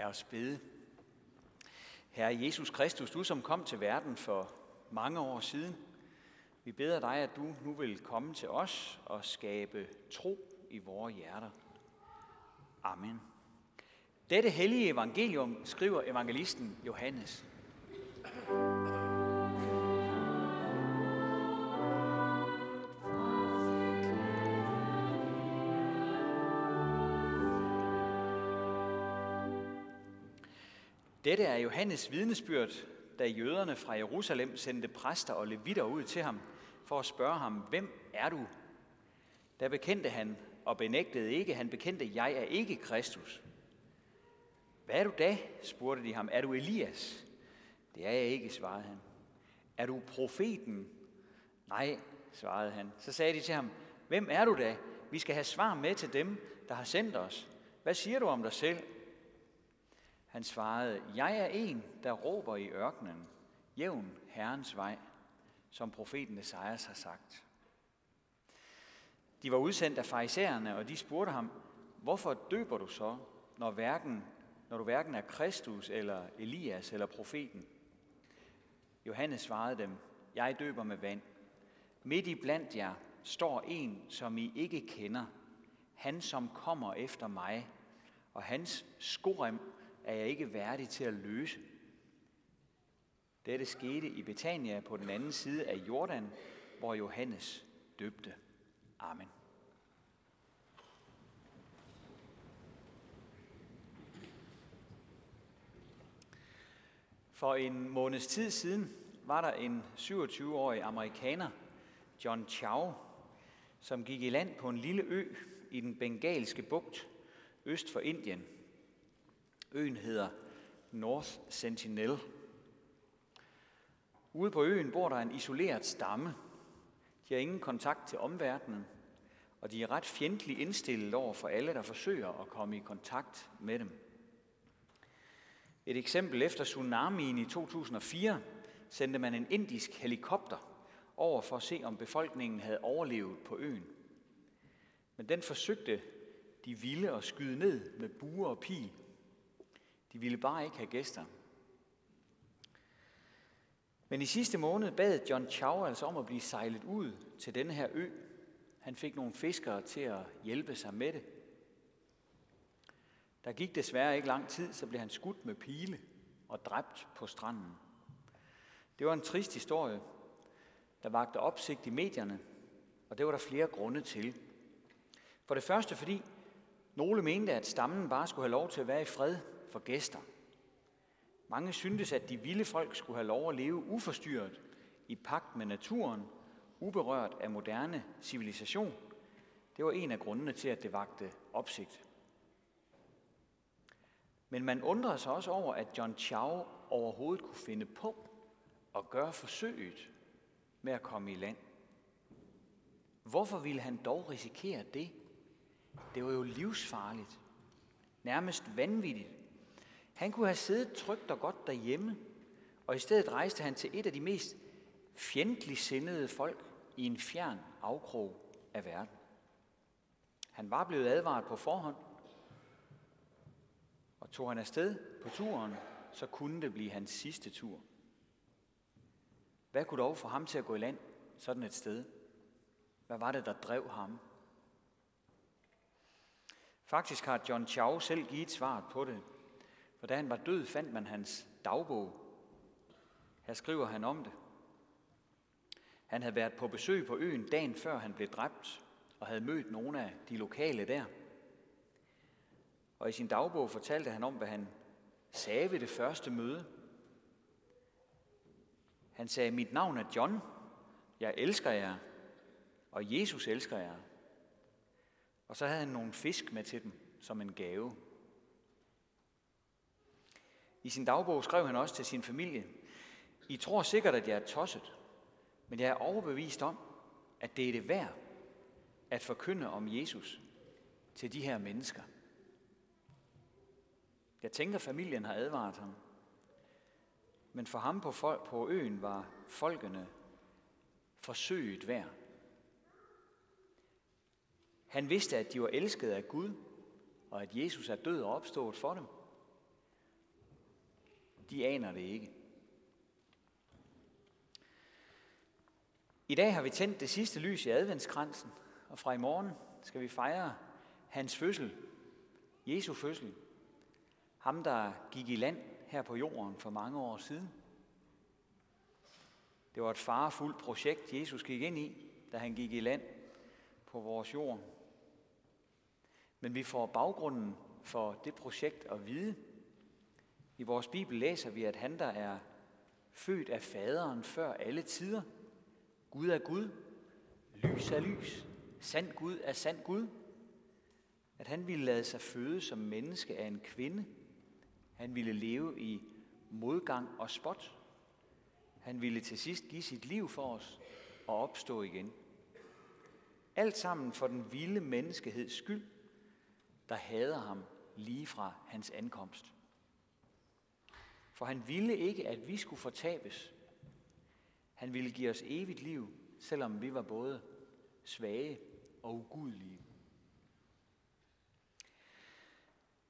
Lad os bede. Herre Jesus Kristus, du som kom til verden for mange år siden, vi beder dig, at du nu vil komme til os og skabe tro i vores hjerter. Amen. Dette hellige evangelium skriver evangelisten Johannes. Dette er Johannes vidnesbyrd, da jøderne fra Jerusalem sendte præster og levitter ud til ham for at spørge ham, hvem er du? Da bekendte han og benægtede ikke. Han bekendte, jeg er ikke Kristus. Hvad er du da? spurgte de ham. Er du Elias? Det er jeg ikke, svarede han. Er du profeten? Nej, svarede han. Så sagde de til ham, hvem er du da? Vi skal have svar med til dem, der har sendt os. Hvad siger du om dig selv? Han svarede, jeg er en, der råber i ørkenen, jævn Herrens vej, som profeten Esajas har sagt. De var udsendt af farisæerne, og de spurgte ham, hvorfor døber du så, når, hverken, når du hverken er Kristus eller Elias eller profeten? Johannes svarede dem, jeg døber med vand. Midt i blandt jer står en, som I ikke kender, han som kommer efter mig, og hans skorem er jeg ikke værdig til at løse. Dette skete i Betania på den anden side af Jordan, hvor Johannes døbte. Amen. For en måneds tid siden var der en 27-årig amerikaner, John Chow, som gik i land på en lille ø i den bengalske bugt øst for Indien – Øen hedder North Sentinel. Ude på øen bor der en isoleret stamme. De har ingen kontakt til omverdenen, og de er ret fjendtligt indstillet over for alle, der forsøger at komme i kontakt med dem. Et eksempel efter tsunamien i 2004 sendte man en indisk helikopter over for at se, om befolkningen havde overlevet på øen. Men den forsøgte de ville at skyde ned med buer og pil de ville bare ikke have gæster. Men i sidste måned bad John Chow altså om at blive sejlet ud til denne her ø. Han fik nogle fiskere til at hjælpe sig med det. Der gik desværre ikke lang tid, så blev han skudt med pile og dræbt på stranden. Det var en trist historie, der vagte opsigt i medierne, og det var der flere grunde til. For det første fordi nogle mente, at stammen bare skulle have lov til at være i fred for gæster. Mange syntes, at de vilde folk skulle have lov at leve uforstyrret i pagt med naturen, uberørt af moderne civilisation. Det var en af grundene til, at det vagte opsigt. Men man undrede sig også over, at John Chow overhovedet kunne finde på at gøre forsøget med at komme i land. Hvorfor ville han dog risikere det? Det var jo livsfarligt. Nærmest vanvittigt han kunne have siddet trygt og godt derhjemme, og i stedet rejste han til et af de mest fjendtligt sindede folk i en fjern afkrog af verden. Han var blevet advaret på forhånd, og tog han afsted på turen, så kunne det blive hans sidste tur. Hvad kunne dog få ham til at gå i land sådan et sted? Hvad var det, der drev ham? Faktisk har John Chow selv givet svaret på det for da han var død, fandt man hans dagbog. Her skriver han om det. Han havde været på besøg på øen dagen før han blev dræbt, og havde mødt nogle af de lokale der. Og i sin dagbog fortalte han om, hvad han sagde ved det første møde. Han sagde, mit navn er John, jeg elsker jer, og Jesus elsker jer. Og så havde han nogle fisk med til dem som en gave. I sin dagbog skrev han også til sin familie, I tror sikkert, at jeg er tosset, men jeg er overbevist om, at det er det værd at forkynde om Jesus til de her mennesker. Jeg tænker, familien har advaret ham. Men for ham på, folk, på øen var folkene forsøget værd. Han vidste, at de var elskede af Gud, og at Jesus er død og opstået for dem de aner det ikke. I dag har vi tændt det sidste lys i adventskransen, og fra i morgen skal vi fejre hans fødsel, Jesu fødsel. Ham, der gik i land her på jorden for mange år siden. Det var et farefuldt projekt, Jesus gik ind i, da han gik i land på vores jord. Men vi får baggrunden for det projekt at vide. I vores Bibel læser vi, at han, der er født af faderen før alle tider, Gud er Gud, lys er lys, sand Gud er sand Gud, at han ville lade sig føde som menneske af en kvinde. Han ville leve i modgang og spot. Han ville til sidst give sit liv for os og opstå igen. Alt sammen for den vilde menneskeheds skyld, der hader ham lige fra hans ankomst. For han ville ikke, at vi skulle fortabes. Han ville give os evigt liv, selvom vi var både svage og ugudelige.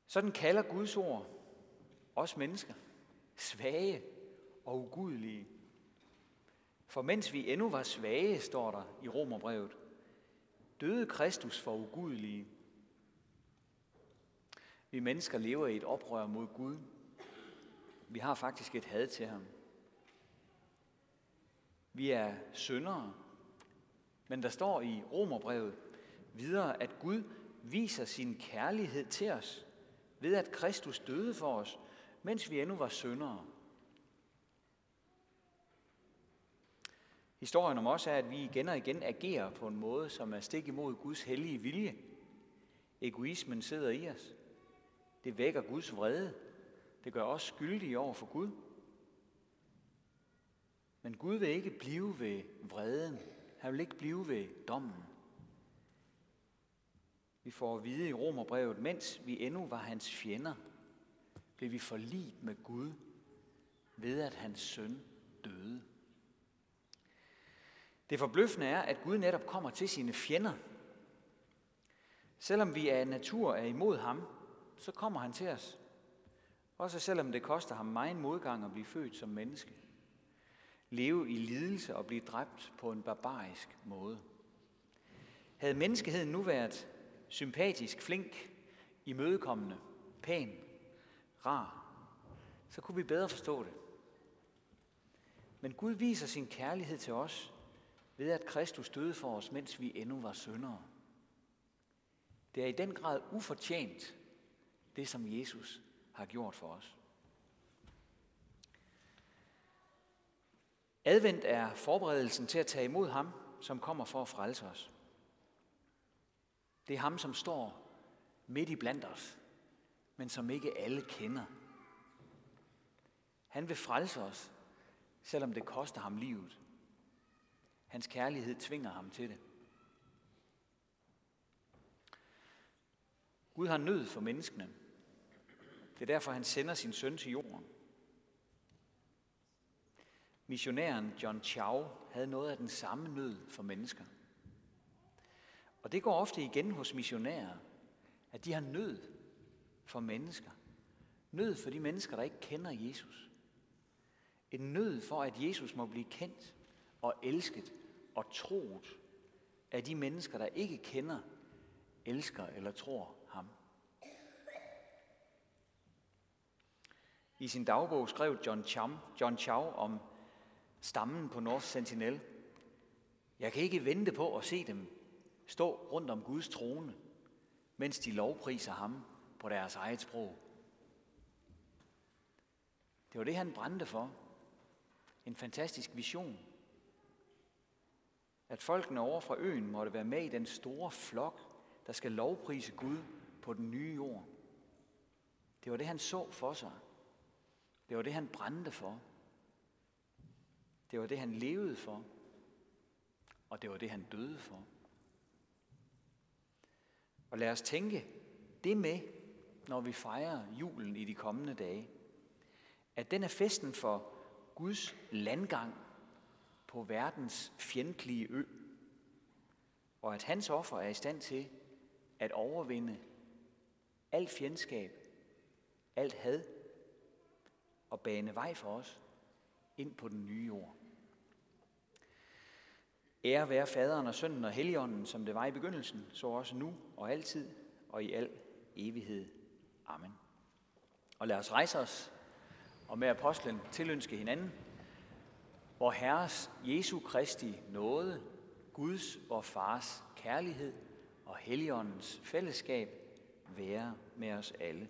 Sådan kalder Guds ord os mennesker svage og ugudelige. For mens vi endnu var svage, står der i Romerbrevet, døde Kristus for ugudelige. Vi mennesker lever i et oprør mod Gud. Vi har faktisk et had til ham. Vi er syndere. Men der står i Romerbrevet videre, at Gud viser sin kærlighed til os ved at Kristus døde for os, mens vi endnu var syndere. Historien om os er, at vi igen og igen agerer på en måde, som er stik imod Guds hellige vilje. Egoismen sidder i os. Det vækker Guds vrede. Det gør os skyldige over for Gud. Men Gud vil ikke blive ved vreden. Han vil ikke blive ved dommen. Vi får at vide i Romerbrevet, mens vi endnu var hans fjender, blev vi forlit med Gud ved, at hans søn døde. Det forbløffende er, at Gud netop kommer til sine fjender. Selvom vi af natur er imod ham, så kommer han til os. Også selvom det koster ham meget modgang at blive født som menneske. Leve i lidelse og blive dræbt på en barbarisk måde. Havde menneskeheden nu været sympatisk, flink, imødekommende, pæn, rar, så kunne vi bedre forstå det. Men Gud viser sin kærlighed til os ved at Kristus døde for os, mens vi endnu var syndere. Det er i den grad ufortjent, det som Jesus har gjort for os. Advent er forberedelsen til at tage imod ham, som kommer for at frelse os. Det er ham, som står midt i blandt os, men som ikke alle kender. Han vil frelse os, selvom det koster ham livet. Hans kærlighed tvinger ham til det. Gud har nød for menneskene. Det er derfor, han sender sin søn til jorden. Missionæren John Chow havde noget af den samme nød for mennesker. Og det går ofte igen hos missionærer, at de har nød for mennesker. Nød for de mennesker, der ikke kender Jesus. En nød for, at Jesus må blive kendt og elsket og troet af de mennesker, der ikke kender, elsker eller tror ham. I sin dagbog skrev John, Cham, John Chow om stammen på North Sentinel. Jeg kan ikke vente på at se dem stå rundt om Guds trone, mens de lovpriser ham på deres eget sprog. Det var det, han brændte for. En fantastisk vision. At folkene over fra øen måtte være med i den store flok, der skal lovprise Gud på den nye jord. Det var det, han så for sig. Det var det, han brændte for. Det var det, han levede for. Og det var det, han døde for. Og lad os tænke det med, når vi fejrer julen i de kommende dage. At den er festen for Guds landgang på verdens fjendtlige ø. Og at hans offer er i stand til at overvinde alt fjendskab, alt had, og bane vej for os ind på den nye jord. Ære være faderen og sønnen og helligånden, som det var i begyndelsen, så også nu og altid og i al evighed. Amen. Og lad os rejse os og med apostlen tilønske hinanden, hvor Herres Jesu Kristi nåde, Guds og Fars kærlighed og Helligåndens fællesskab være med os alle.